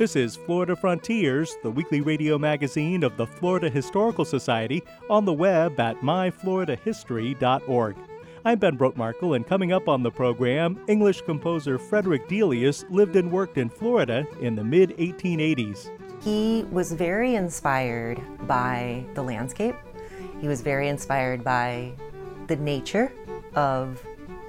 This is Florida Frontiers, the weekly radio magazine of the Florida Historical Society, on the web at myfloridahistory.org. I'm Ben Brotemarkle, and coming up on the program, English composer Frederick Delius lived and worked in Florida in the mid 1880s. He was very inspired by the landscape. He was very inspired by the nature of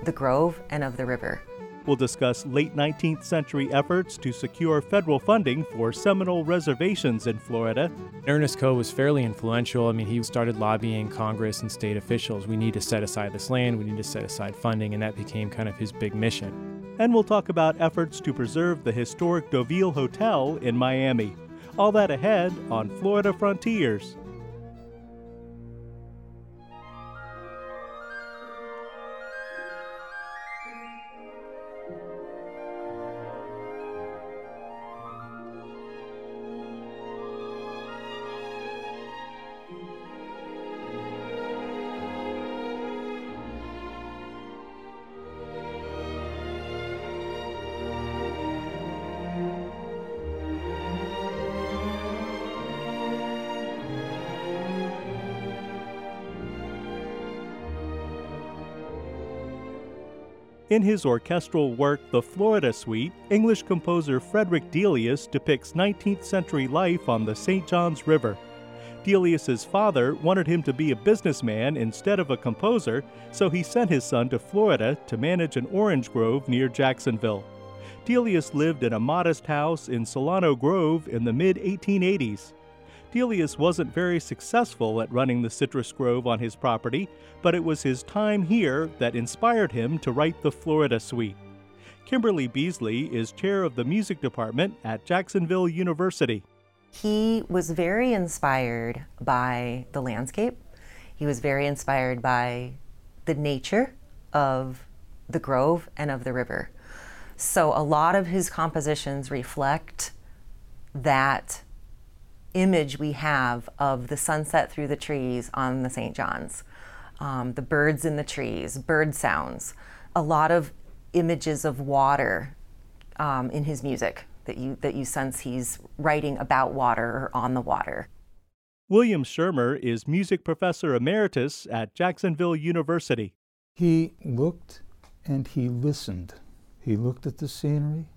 the grove and of the river. We'll discuss late 19th century efforts to secure federal funding for Seminole reservations in Florida. Ernest Coe was fairly influential. I mean, he started lobbying Congress and state officials. We need to set aside this land, we need to set aside funding, and that became kind of his big mission. And we'll talk about efforts to preserve the historic Deauville Hotel in Miami. All that ahead on Florida Frontiers. In his orchestral work, The Florida Suite, English composer Frederick Delius depicts 19th century life on the St. Johns River. Delius's father wanted him to be a businessman instead of a composer, so he sent his son to Florida to manage an orange grove near Jacksonville. Delius lived in a modest house in Solano Grove in the mid 1880s. Delius wasn't very successful at running the citrus grove on his property, but it was his time here that inspired him to write the Florida Suite. Kimberly Beasley is chair of the music department at Jacksonville University. He was very inspired by the landscape. He was very inspired by the nature of the grove and of the river. So a lot of his compositions reflect that image we have of the sunset through the trees on the St. John's, um, the birds in the trees, bird sounds, a lot of images of water um, in his music that you that you sense he's writing about water or on the water. William Shermer is music professor emeritus at Jacksonville University. He looked and he listened. He looked at the scenery.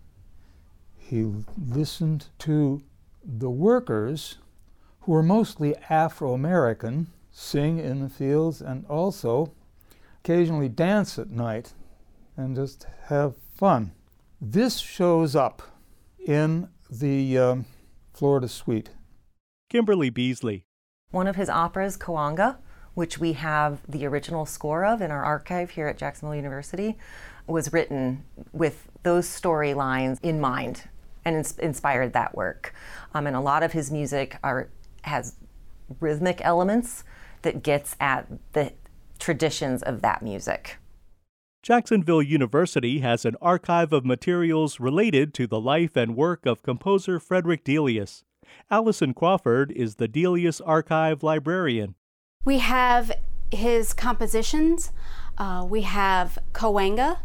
He listened to the workers, who were mostly Afro American, sing in the fields and also occasionally dance at night and just have fun. This shows up in the um, Florida Suite. Kimberly Beasley. One of his operas, Koanga, which we have the original score of in our archive here at Jacksonville University, was written with those storylines in mind and ins- inspired that work. Um, and a lot of his music are has rhythmic elements that gets at the traditions of that music. Jacksonville University has an archive of materials related to the life and work of composer Frederick Delius. Allison Crawford is the Delius Archive librarian. We have his compositions. Uh, we have Koanga,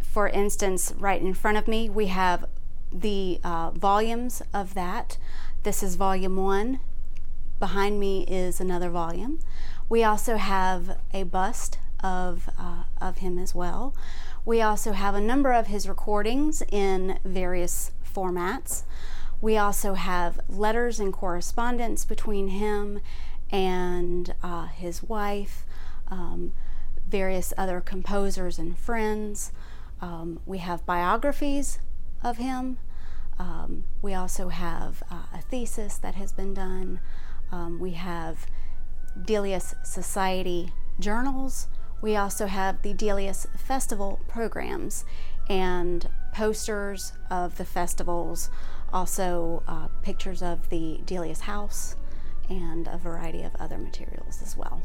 for instance, right in front of me. We have the uh, volumes of that. This is volume one. Behind me is another volume. We also have a bust of, uh, of him as well. We also have a number of his recordings in various formats. We also have letters and correspondence between him and uh, his wife, um, various other composers and friends. Um, we have biographies of him. Um, we also have uh, a thesis that has been done. Um, we have Delius Society journals. We also have the Delius Festival programs and posters of the festivals, also uh, pictures of the Delius house, and a variety of other materials as well.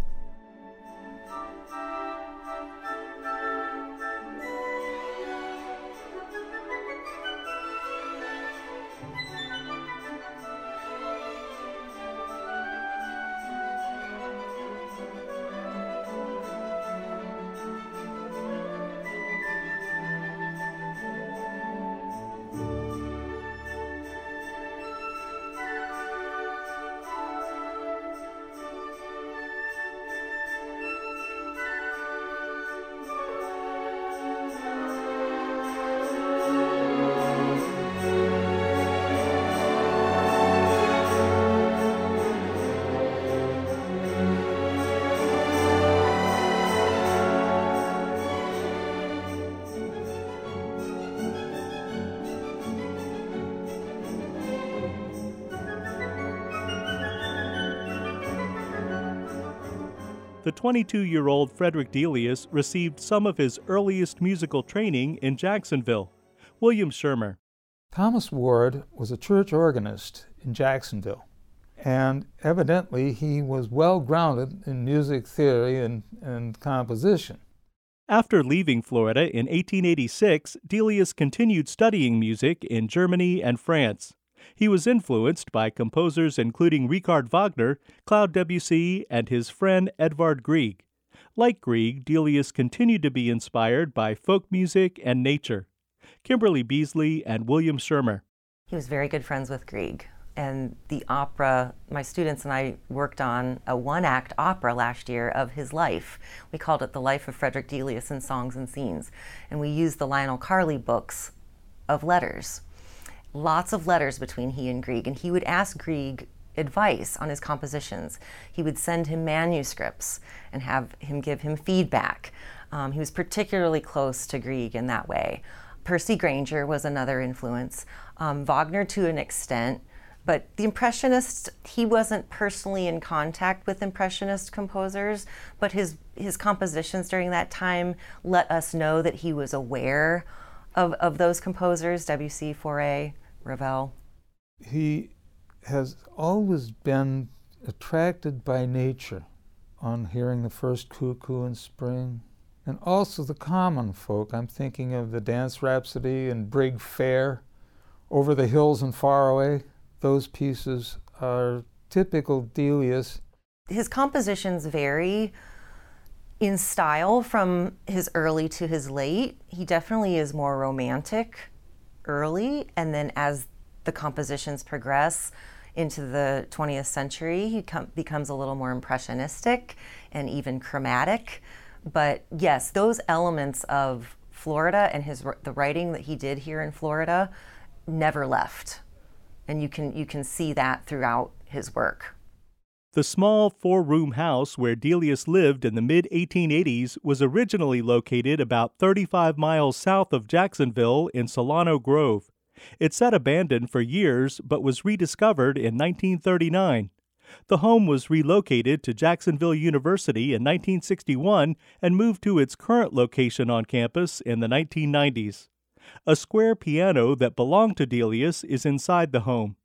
22 year old Frederick Delius received some of his earliest musical training in Jacksonville. William Shermer. Thomas Ward was a church organist in Jacksonville, and evidently he was well grounded in music theory and, and composition. After leaving Florida in 1886, Delius continued studying music in Germany and France. He was influenced by composers including Richard Wagner, Claude Debussy, and his friend Edvard Grieg. Like Grieg, Delius continued to be inspired by folk music and nature. Kimberly Beasley and William Shermer. He was very good friends with Grieg. And the opera, my students and I worked on a one act opera last year of his life. We called it The Life of Frederick Delius in Songs and Scenes. And we used the Lionel Carley books of letters lots of letters between he and Grieg, and he would ask Grieg advice on his compositions. He would send him manuscripts and have him give him feedback. Um, he was particularly close to Grieg in that way. Percy Grainger was another influence, um, Wagner to an extent, but the Impressionists, he wasn't personally in contact with Impressionist composers, but his, his compositions during that time let us know that he was aware of, of those composers, Debussy, Fauré, Ravel? He has always been attracted by nature on hearing the first cuckoo in spring. And also the common folk. I'm thinking of the Dance Rhapsody and Brigg Fair, Over the Hills and Far Away. Those pieces are typical Delius. His compositions vary in style from his early to his late. He definitely is more romantic early, and then as the compositions progress into the 20th century, he com- becomes a little more impressionistic and even chromatic. But yes, those elements of Florida and his the writing that he did here in Florida never left, and you can you can see that throughout his work. The small four room house where Delius lived in the mid 1880s was originally located about 35 miles south of Jacksonville in Solano Grove. It sat abandoned for years but was rediscovered in 1939. The home was relocated to Jacksonville University in 1961 and moved to its current location on campus in the 1990s. A square piano that belonged to Delius is inside the home.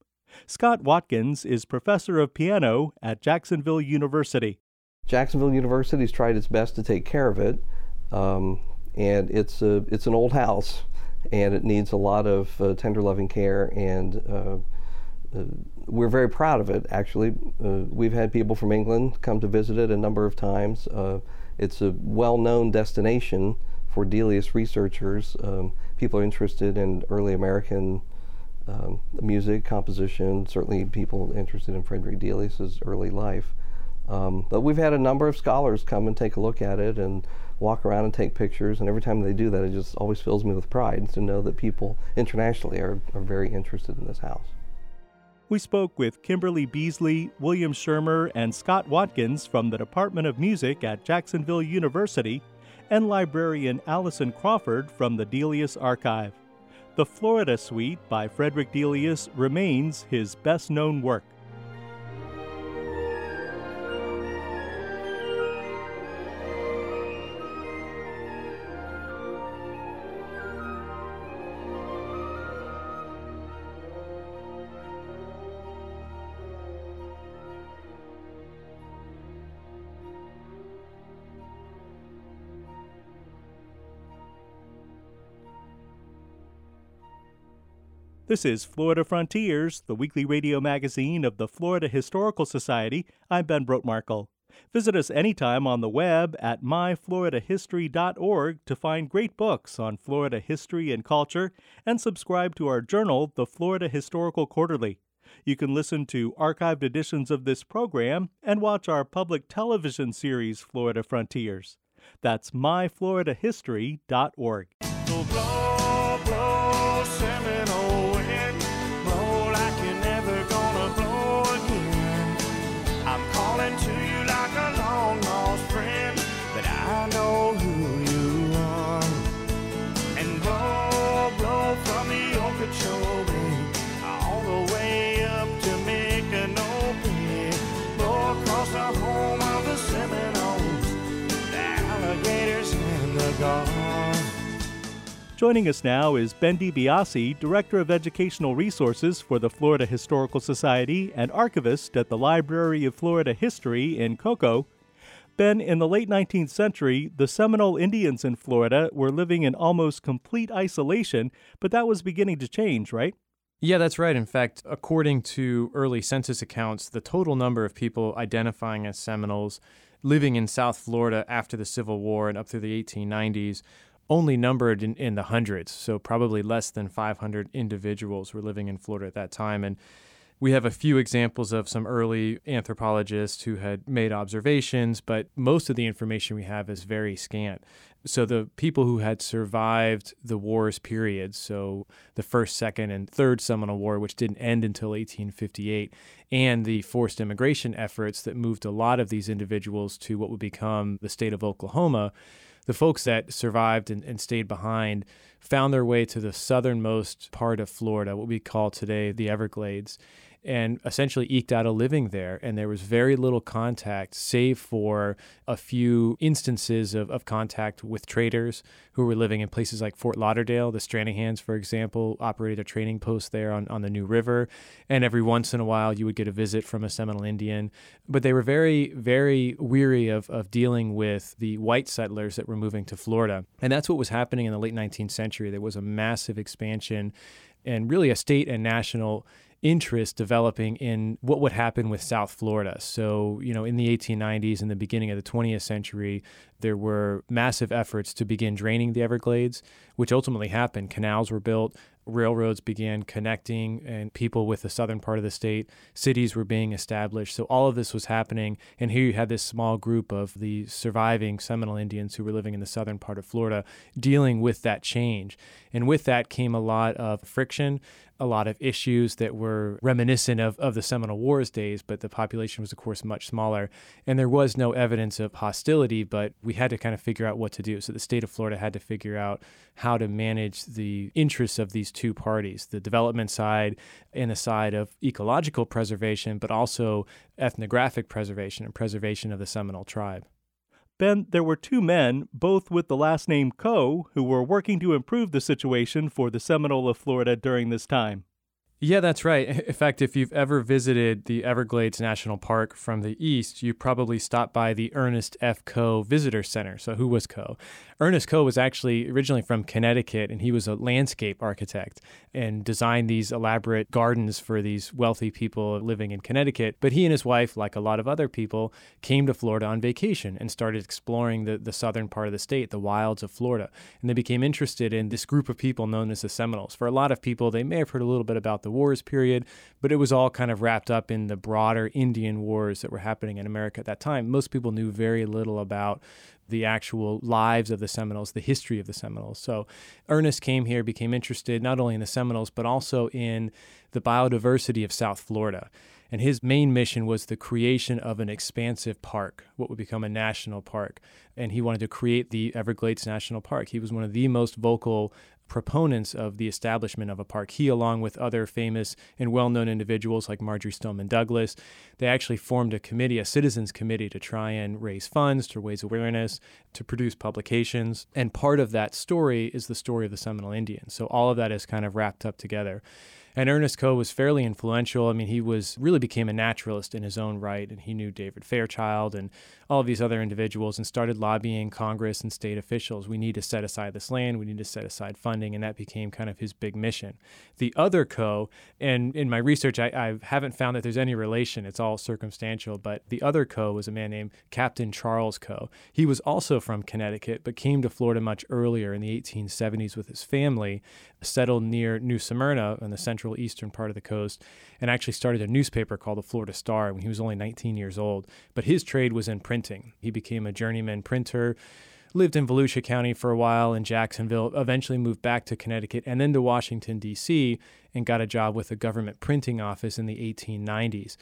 Scott Watkins is professor of piano at Jacksonville University. Jacksonville University has tried its best to take care of it, um, and it's a, it's an old house, and it needs a lot of uh, tender loving care, and uh, uh, we're very proud of it. Actually, uh, we've had people from England come to visit it a number of times. Uh, it's a well-known destination for Delius researchers. Um, people are interested in early American um, music, composition, certainly people interested in Frederick Delius's early life. Um, but we've had a number of scholars come and take a look at it and walk around and take pictures, and every time they do that, it just always fills me with pride to know that people internationally are, are very interested in this house. We spoke with Kimberly Beasley, William Shermer, and Scott Watkins from the Department of Music at Jacksonville University, and librarian Allison Crawford from the Delius Archive. The Florida Suite by Frederick Delius remains his best known work. This is Florida Frontiers, the weekly radio magazine of the Florida Historical Society. I'm Ben Brotemarkle. Visit us anytime on the web at myfloridahistory.org to find great books on Florida history and culture and subscribe to our journal, the Florida Historical Quarterly. You can listen to archived editions of this program and watch our public television series, Florida Frontiers. That's myfloridahistory.org. So Joining us now is Ben DiBiase, Director of Educational Resources for the Florida Historical Society and archivist at the Library of Florida History in Cocoa. Ben, in the late 19th century, the Seminole Indians in Florida were living in almost complete isolation, but that was beginning to change, right? Yeah, that's right. In fact, according to early census accounts, the total number of people identifying as Seminoles living in South Florida after the Civil War and up through the 1890s only numbered in, in the hundreds. So, probably less than 500 individuals were living in Florida at that time. And we have a few examples of some early anthropologists who had made observations, but most of the information we have is very scant. So the people who had survived the war's periods, so the first, second, and third Seminole War, which didn't end until 1858, and the forced immigration efforts that moved a lot of these individuals to what would become the state of Oklahoma, the folks that survived and, and, stayed behind found their way to the southernmost part of Florida, what we call today the Everglades, and essentially eked out a living there. And there was very little contact, save for a few instances of, of contact with traders who were living in places like Fort Lauderdale. The Stranahans, for example, operated a trading post there on, on the New River. And every once in a while, you would get a visit from a Seminole Indian. But they were very, very weary of, of dealing with the white settlers that were moving to Florida. And that's what was happening in the late 19th century. There was a massive expansion and really a state and national interest developing in what would happen with South Florida. So, you know, in the 1890s and the beginning of the 20th century, there were massive efforts to begin draining the Everglades, which ultimately happened. Canals were built, railroads began connecting and people with the southern part of the state cities were being established so all of this was happening and here you had this small group of the surviving seminole indians who were living in the southern part of florida dealing with that change and with that came a lot of friction a lot of issues that were reminiscent of, of the Seminole Wars days, but the population was, of course, much smaller. And there was no evidence of hostility, but we had to kind of figure out what to do. So the state of Florida had to figure out how to manage the interests of these two parties the development side and the side of ecological preservation, but also ethnographic preservation and preservation of the Seminole tribe. Ben, there were two men, both with the last name Coe, who were working to improve the situation for the Seminole of Florida during this time. Yeah, that's right. In fact, if you've ever visited the Everglades National Park from the east, you probably stopped by the Ernest F. Coe Visitor Center. So, who was Coe? Ernest Coe was actually originally from Connecticut, and he was a landscape architect and designed these elaborate gardens for these wealthy people living in Connecticut. But he and his wife, like a lot of other people, came to Florida on vacation and started exploring the, the southern part of the state, the wilds of Florida. And they became interested in this group of people known as the Seminoles. For a lot of people, they may have heard a little bit about the wars period, but it was all kind of wrapped up in the broader Indian wars that were happening in America at that time. Most people knew very little about the actual lives of the Seminoles, the history of the Seminoles. So Ernest came here, became interested not only in the Seminoles, but also in the biodiversity of South Florida. And his main mission was the creation of an expansive park, what would become a national park. And he wanted to create the Everglades National Park. He was one of the most vocal proponents of the establishment of a park. He, along with other famous and well known individuals like Marjory Stoneman Douglas, they actually formed a committee, a citizens committee, to try and raise funds, to raise awareness, to produce publications. And part of that story is the story of the Seminole Indians. So all of that is kind of wrapped up together. And Ernest Coe was fairly influential. I mean, he was really became a naturalist in his own right, and he knew David Fairchild and all of these other individuals and started lobbying Congress and state officials. We need to set aside this land, we need to set aside funding, and that became kind of his big mission. The other Coe, and in my research, I, I haven't found that there's any relation, it's all circumstantial, but the other Coe was a man named Captain Charles Coe. He was also from Connecticut, but came to Florida much earlier in the 1870s with his family, settled near New Smyrna on the central eastern part of the coast, and actually started a newspaper called the Florida Star when he was only 19 years old. But his trade was in printing. He became a journeyman printer lived in Volusia County for a while in Jacksonville, eventually moved back to Connecticut and then to Washington, D.C., and got a job with a government printing office in the 1890s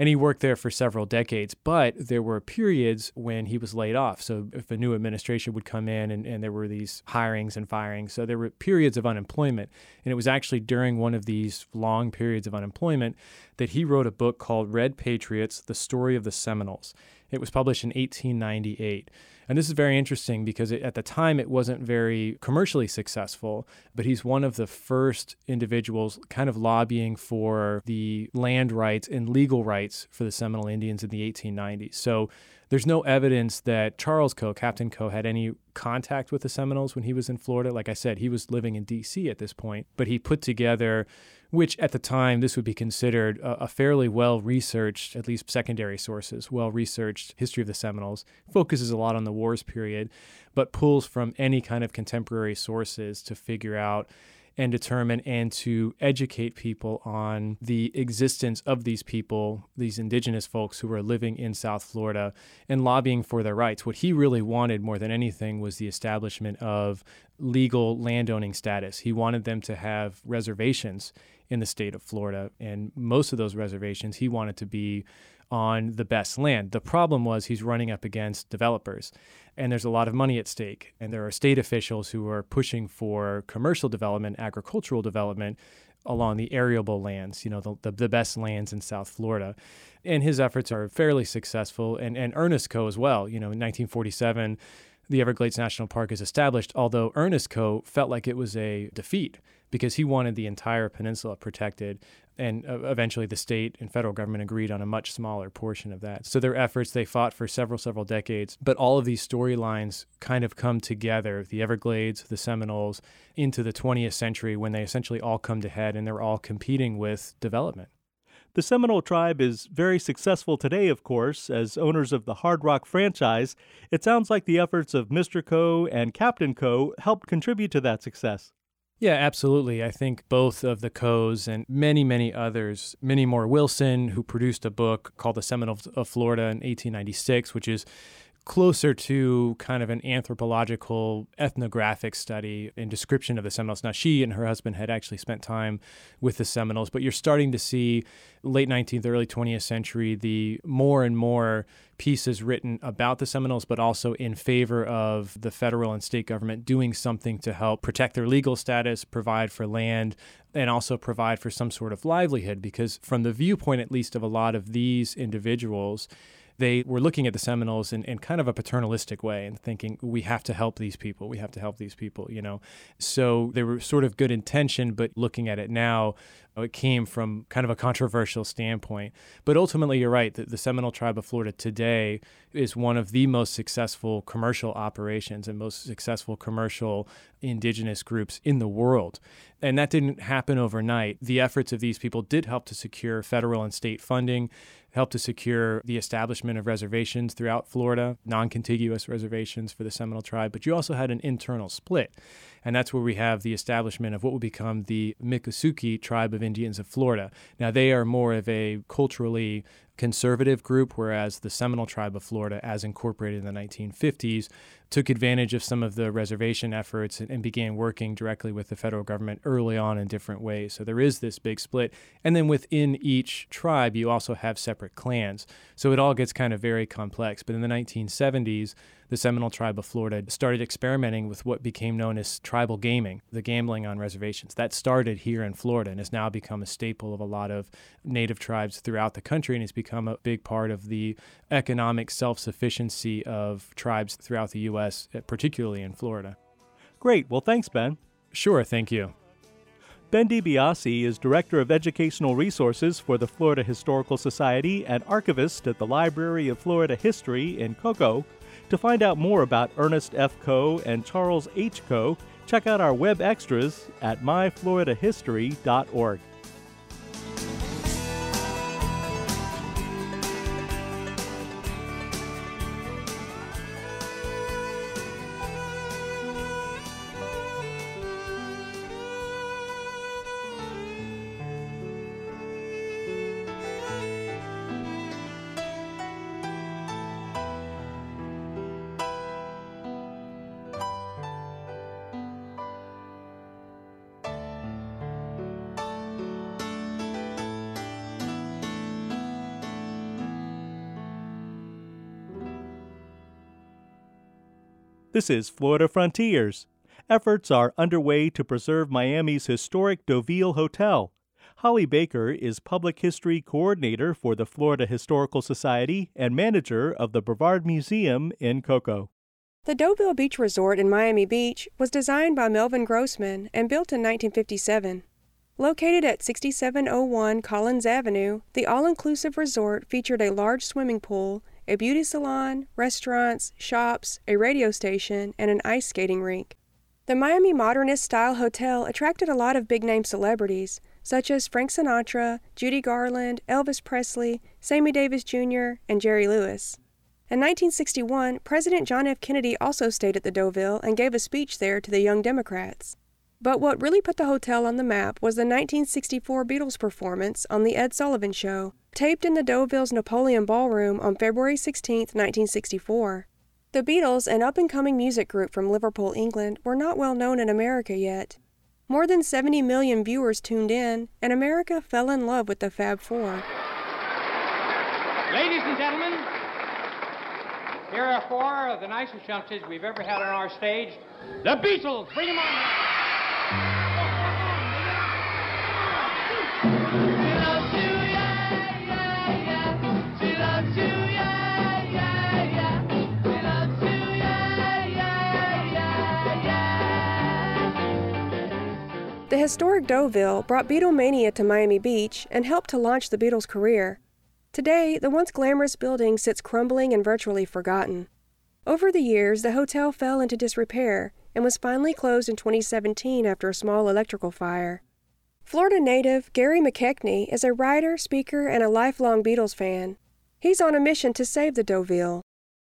and he worked there for several decades. But there were periods when he was laid off. So if a new administration would come in and, and there were these hirings and firings, so there were periods of unemployment. And it was actually during one of these long periods of unemployment that he wrote a book called Red Patriots The Story of the Seminoles. It was published in 1898. And this is very interesting because it, at the time it wasn't very commercially successful, but he's one of the first individuals kind of lobbying for the land rights and legal rights for the Seminole Indians in the 1890s. So there's no evidence that Charles Coe, Captain Coe, had any contact with the Seminoles when he was in Florida. Like I said, he was living in D.C. at this point, but he put together which at the time this would be considered a, a fairly well researched, at least secondary sources, well researched history of the Seminoles. Focuses a lot on the wars period, but pulls from any kind of contemporary sources to figure out and determine and to educate people on the existence of these people, these indigenous folks who were living in South Florida and lobbying for their rights. What he really wanted more than anything was the establishment of legal landowning status. He wanted them to have reservations in the state of Florida. And most of those reservations he wanted to be on the best land. The problem was he's running up against developers, and there's a lot of money at stake. And there are state officials who are pushing for commercial development, agricultural development along the arable lands, you know, the, the, the, best lands in South Florida. And his efforts are fairly successful, and, and Ernest Coe as well. You know, in 1947, the Everglades National Park is established, although Ernest Coe felt like it was a defeat because he wanted the entire peninsula protected. And eventually, the state and federal government agreed on a much smaller portion of that. So, their efforts, they fought for several, several decades. But all of these storylines kind of come together the Everglades, the Seminoles, into the 20th century when they essentially all come to head and they're all competing with development. The Seminole tribe is very successful today, of course, as owners of the Hard Rock franchise. It sounds like the efforts of Mr. Coe and Captain Coe helped contribute to that success. Yeah, absolutely. I think both of the Coes and many, many others, Minnie Moore Willson, who produced a book called The Seminoles of Florida in 1896, which is closer to kind of an anthropological ethnographic study and description of the Seminoles. Now, she and her husband had actually spent time with the Seminoles, but you're starting to see late 19th, early 20th century the more and more pieces written about the Seminoles, but also in favor of the federal and state government doing something to help protect their legal status, provide for land, and also provide for some sort of livelihood. Because, from the viewpoint at least of a lot of these individuals, they were looking at the Seminoles in, in kind of a paternalistic way and thinking, we have to help these people. We have to help these people, you know. So they were sort of good intention, but looking at it now, uh, it came from kind of a controversial standpoint. But ultimately, you're right. The, the Seminole tribe of Florida today is one of the most successful commercial operations and most successful commercial indigenous groups in the world. And that didn't happen overnight. The efforts of these people did help to secure federal and state funding, helped to secure the establishment of reservations throughout Florida, non contiguous reservations for the Seminole tribe. But you also had an internal split. And that's where we have the establishment of what would become the Miccosukee tribe of Indians of Florida. Now, they are more of a culturally conservative group, whereas the Seminole tribe of Florida, as incorporated in the 1950s, took advantage of some of the reservation efforts and, and, began working directly with the federal government early on in different ways. So there is this big split. And then within each tribe, you also have separate clans. So it all gets kind of very complex. But in the 1970s, the Seminole tribe of Florida started experimenting with what became known as tribal gaming, the gambling on reservations. That started here in Florida and has now become a staple of a lot of native tribes throughout the country and has become a big part of the economic self sufficiency of tribes throughout the U.S., uh, particularly in Florida. Great. Well, thanks, Ben. Sure. Thank you. Ben DiBiase is Director of Educational Resources for the Florida Historical Society and archivist at the Library of Florida History in Cocoa. To find out more about Ernest F. Coe and Charles H. Coe, check out our web extras at myfloridahistory.org. This is Florida Frontiers. Efforts are underway to preserve Miami's historic Deauville Hotel. Holly Baker is Public History Coordinator for the Florida Historical Society and manager of the Brevard Museum in Cocoa. The Deauville Beach Resort in Miami Beach was designed by Melvin Grossman and built in 1957. Located at 6701 Collins Avenue, the all inclusive resort featured a large swimming pool a beauty salon, restaurants, shops, a radio station, and an ice skating rink. The Miami Modernist style hotel attracted a lot of big name celebrities, such as Frank Sinatra, Judy Garland, Elvis Presley, Sammy Davis Jr., and Jerry Lewis. In 1961, President John F. Kennedy also stayed at the Deauville and gave a speech there to the Young Democrats. But what really put the hotel on the map was the 1964 Beatles performance on The Ed Sullivan Show, taped in the Deauville's Napoleon Ballroom on February 16, 1964. The Beatles, an up and coming music group from Liverpool, England, were not well known in America yet. More than 70 million viewers tuned in, and America fell in love with the Fab Four. Ladies and gentlemen, here are four of the nicest youngsters we've ever had on our stage. The Beatles! Bring them on! The historic Deauville brought Beatlemania to Miami Beach and helped to launch the Beatles' career. Today, the once glamorous building sits crumbling and virtually forgotten. Over the years, the hotel fell into disrepair and was finally closed in 2017 after a small electrical fire. Florida native Gary McKechnie is a writer, speaker, and a lifelong Beatles fan. He's on a mission to save the Deauville.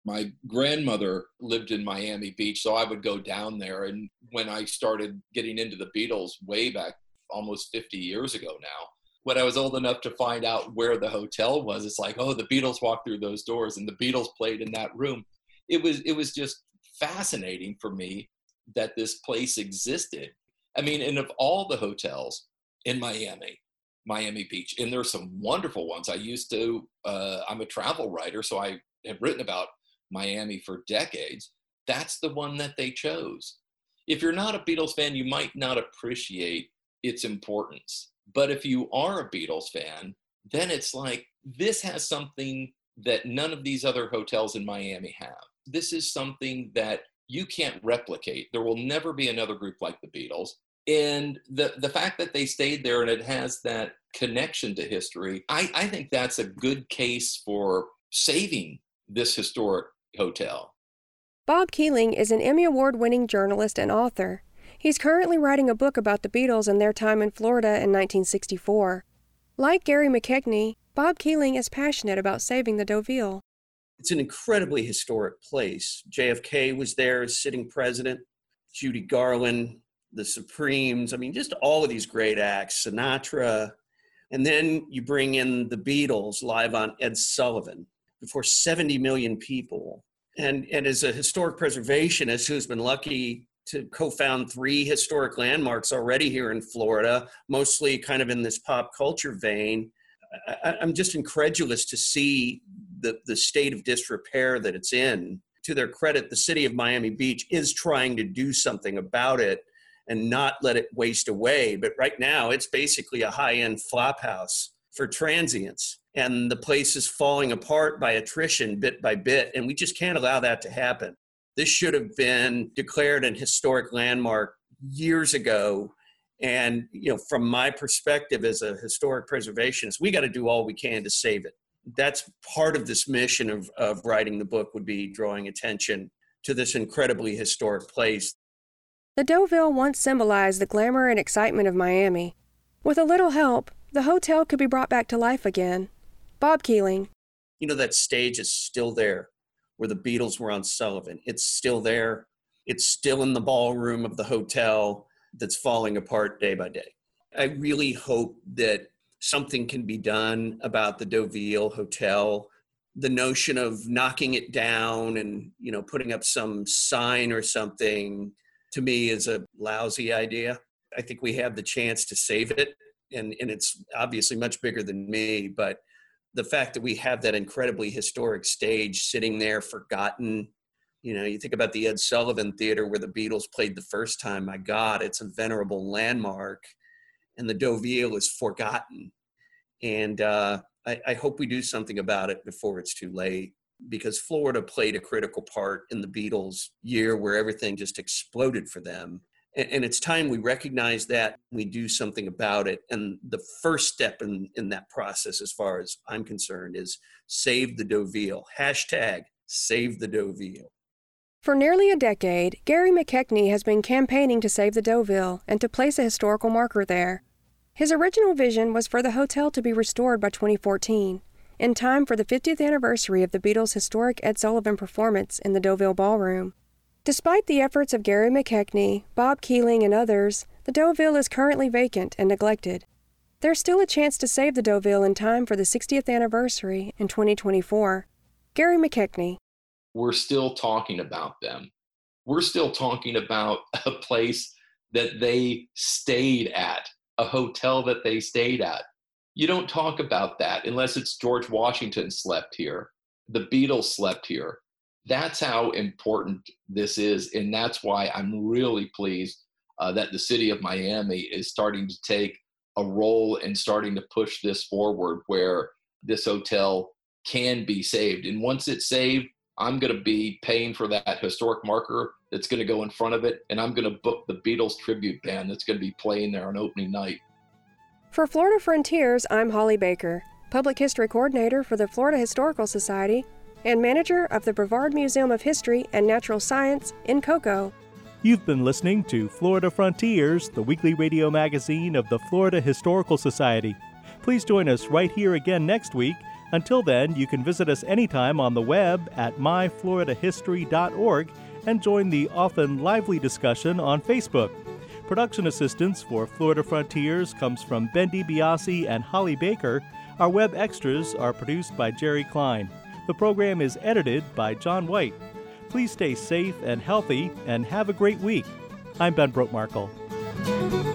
My grandmother lived in Miami Beach, so I would go down there. And when I started getting into the Beatles way back almost 50 years ago now, when I was old enough to find out where the hotel was, it's like, oh, the Beatles walked through those doors and the Beatles played in that room. It was it was just fascinating for me that this place existed. I mean, and of all the hotels in Miami, Miami Beach, and there's some wonderful ones. I used to, uh, I'm a travel writer, so I have written about Miami for decades. That's the one that they chose. If you're not a Beatles fan, you might not appreciate its importance. But if you are a Beatles fan, then it's like this has something that none of these other hotels in Miami have. This is something that you can't replicate. There will never be another group like the Beatles. And the, the fact that they stayed there and it has that connection to history, I, I think that's a good case for saving this historic hotel. Bob Kealing is an Emmy Award winning journalist and author. He's currently writing a book about the Beatles and their time in Florida in 1964. Like Gary McKechnie, Bob Kealing is passionate about saving the Deauville. It's an incredibly historic place. JFK was there as sitting president, Judy Garland, the Supremes. I mean, just all of these great acts, Sinatra. And then you bring in the Beatles live on Ed Sullivan before 70 million people. And, and as a historic preservationist who's been lucky to co-found three historic landmarks already here in Florida, mostly kind of in this pop culture vein, I, am just incredulous to see the, the state of disrepair that it's in. To their credit, the city of Miami Beach is trying to do something about it and not let it waste away. But right now, it's basically a high end flop house for transients. And the place is falling apart by attrition bit by bit. And we just can't allow that to happen. This should have been declared an historic landmark years ago. And you know, from my perspective as a historic preservationist, we got to do all we can to save it. That's part of this mission of, of writing the book would be drawing attention to this incredibly historic place. The Deauville once symbolized the glamour and excitement of Miami. With a little help, the hotel could be brought back to life again. Bob Kealing. You know, that stage is still there where the Beatles were on Sullivan. It's still there. It's still in the ballroom of the hotel that's falling apart day by day. I really hope that something can be done about the Deauville Hotel. The notion of knocking it down and you know putting up some sign or something to me is a lousy idea. I think we have the chance to save it, and and it's obviously much bigger than me, but the fact that we have that incredibly historic stage sitting there forgotten you know you think about the ed sullivan theater where the beatles played the first time my god it's a venerable landmark and the deauville is forgotten. And uh, I, I hope we do something about it before it's too late because florida played a critical part in the beatles year where everything just exploded for them. And, it's time we recognize that we do something about it. And the first step in, in that process as far as i'm concerned is save the deauville. Hashtag save the deauville for nearly a decade, Gary McKechnie has been campaigning to save the Deauville and to place a historical marker there. His original vision was for the hotel to be restored by 2014, in time for the 50th anniversary of the Beatles' historic Ed Sullivan performance in the Deauville Ballroom. Despite the efforts of Gary McKechnie, Bob Kealing, and others, the Deauville is currently vacant and neglected. There's still a chance to save the Deauville in time for the 60th anniversary in 2024. Gary McKechnie. We're still talking about them. We're still talking about a place that they stayed at, a hotel that they stayed at. You don't talk about that unless it's George Washington slept here, the Beatles slept here, that's how important this is. And that's why I'm really pleased uh, that the city of Miami is starting to take a role and starting to push this forward where this hotel can be saved. And once it's saved, I'm going to be paying for that historic marker that's going to go in front of it. And I'm going to book the Beatles tribute band that's going to be playing there on opening night. For Florida Frontiers, I'm Holly Baker, Public History Coordinator for the Florida Historical Society and manager of the Brevard Museum of History and Natural Science in Cocoa. You've been listening to Florida Frontiers, the weekly radio magazine of the Florida Historical Society. Please join us right here again next week. Until then, you can visit us anytime on the web at myfloridahistory.org and join the often lively discussion on Facebook. Production assistance for Florida Frontiers comes from Bendy DiBiase and Holly Baker. Our web extras are produced by Jerry Klein. The program is edited by John White. Please stay safe and healthy and have a great week. I'm Ben Brotemarkle.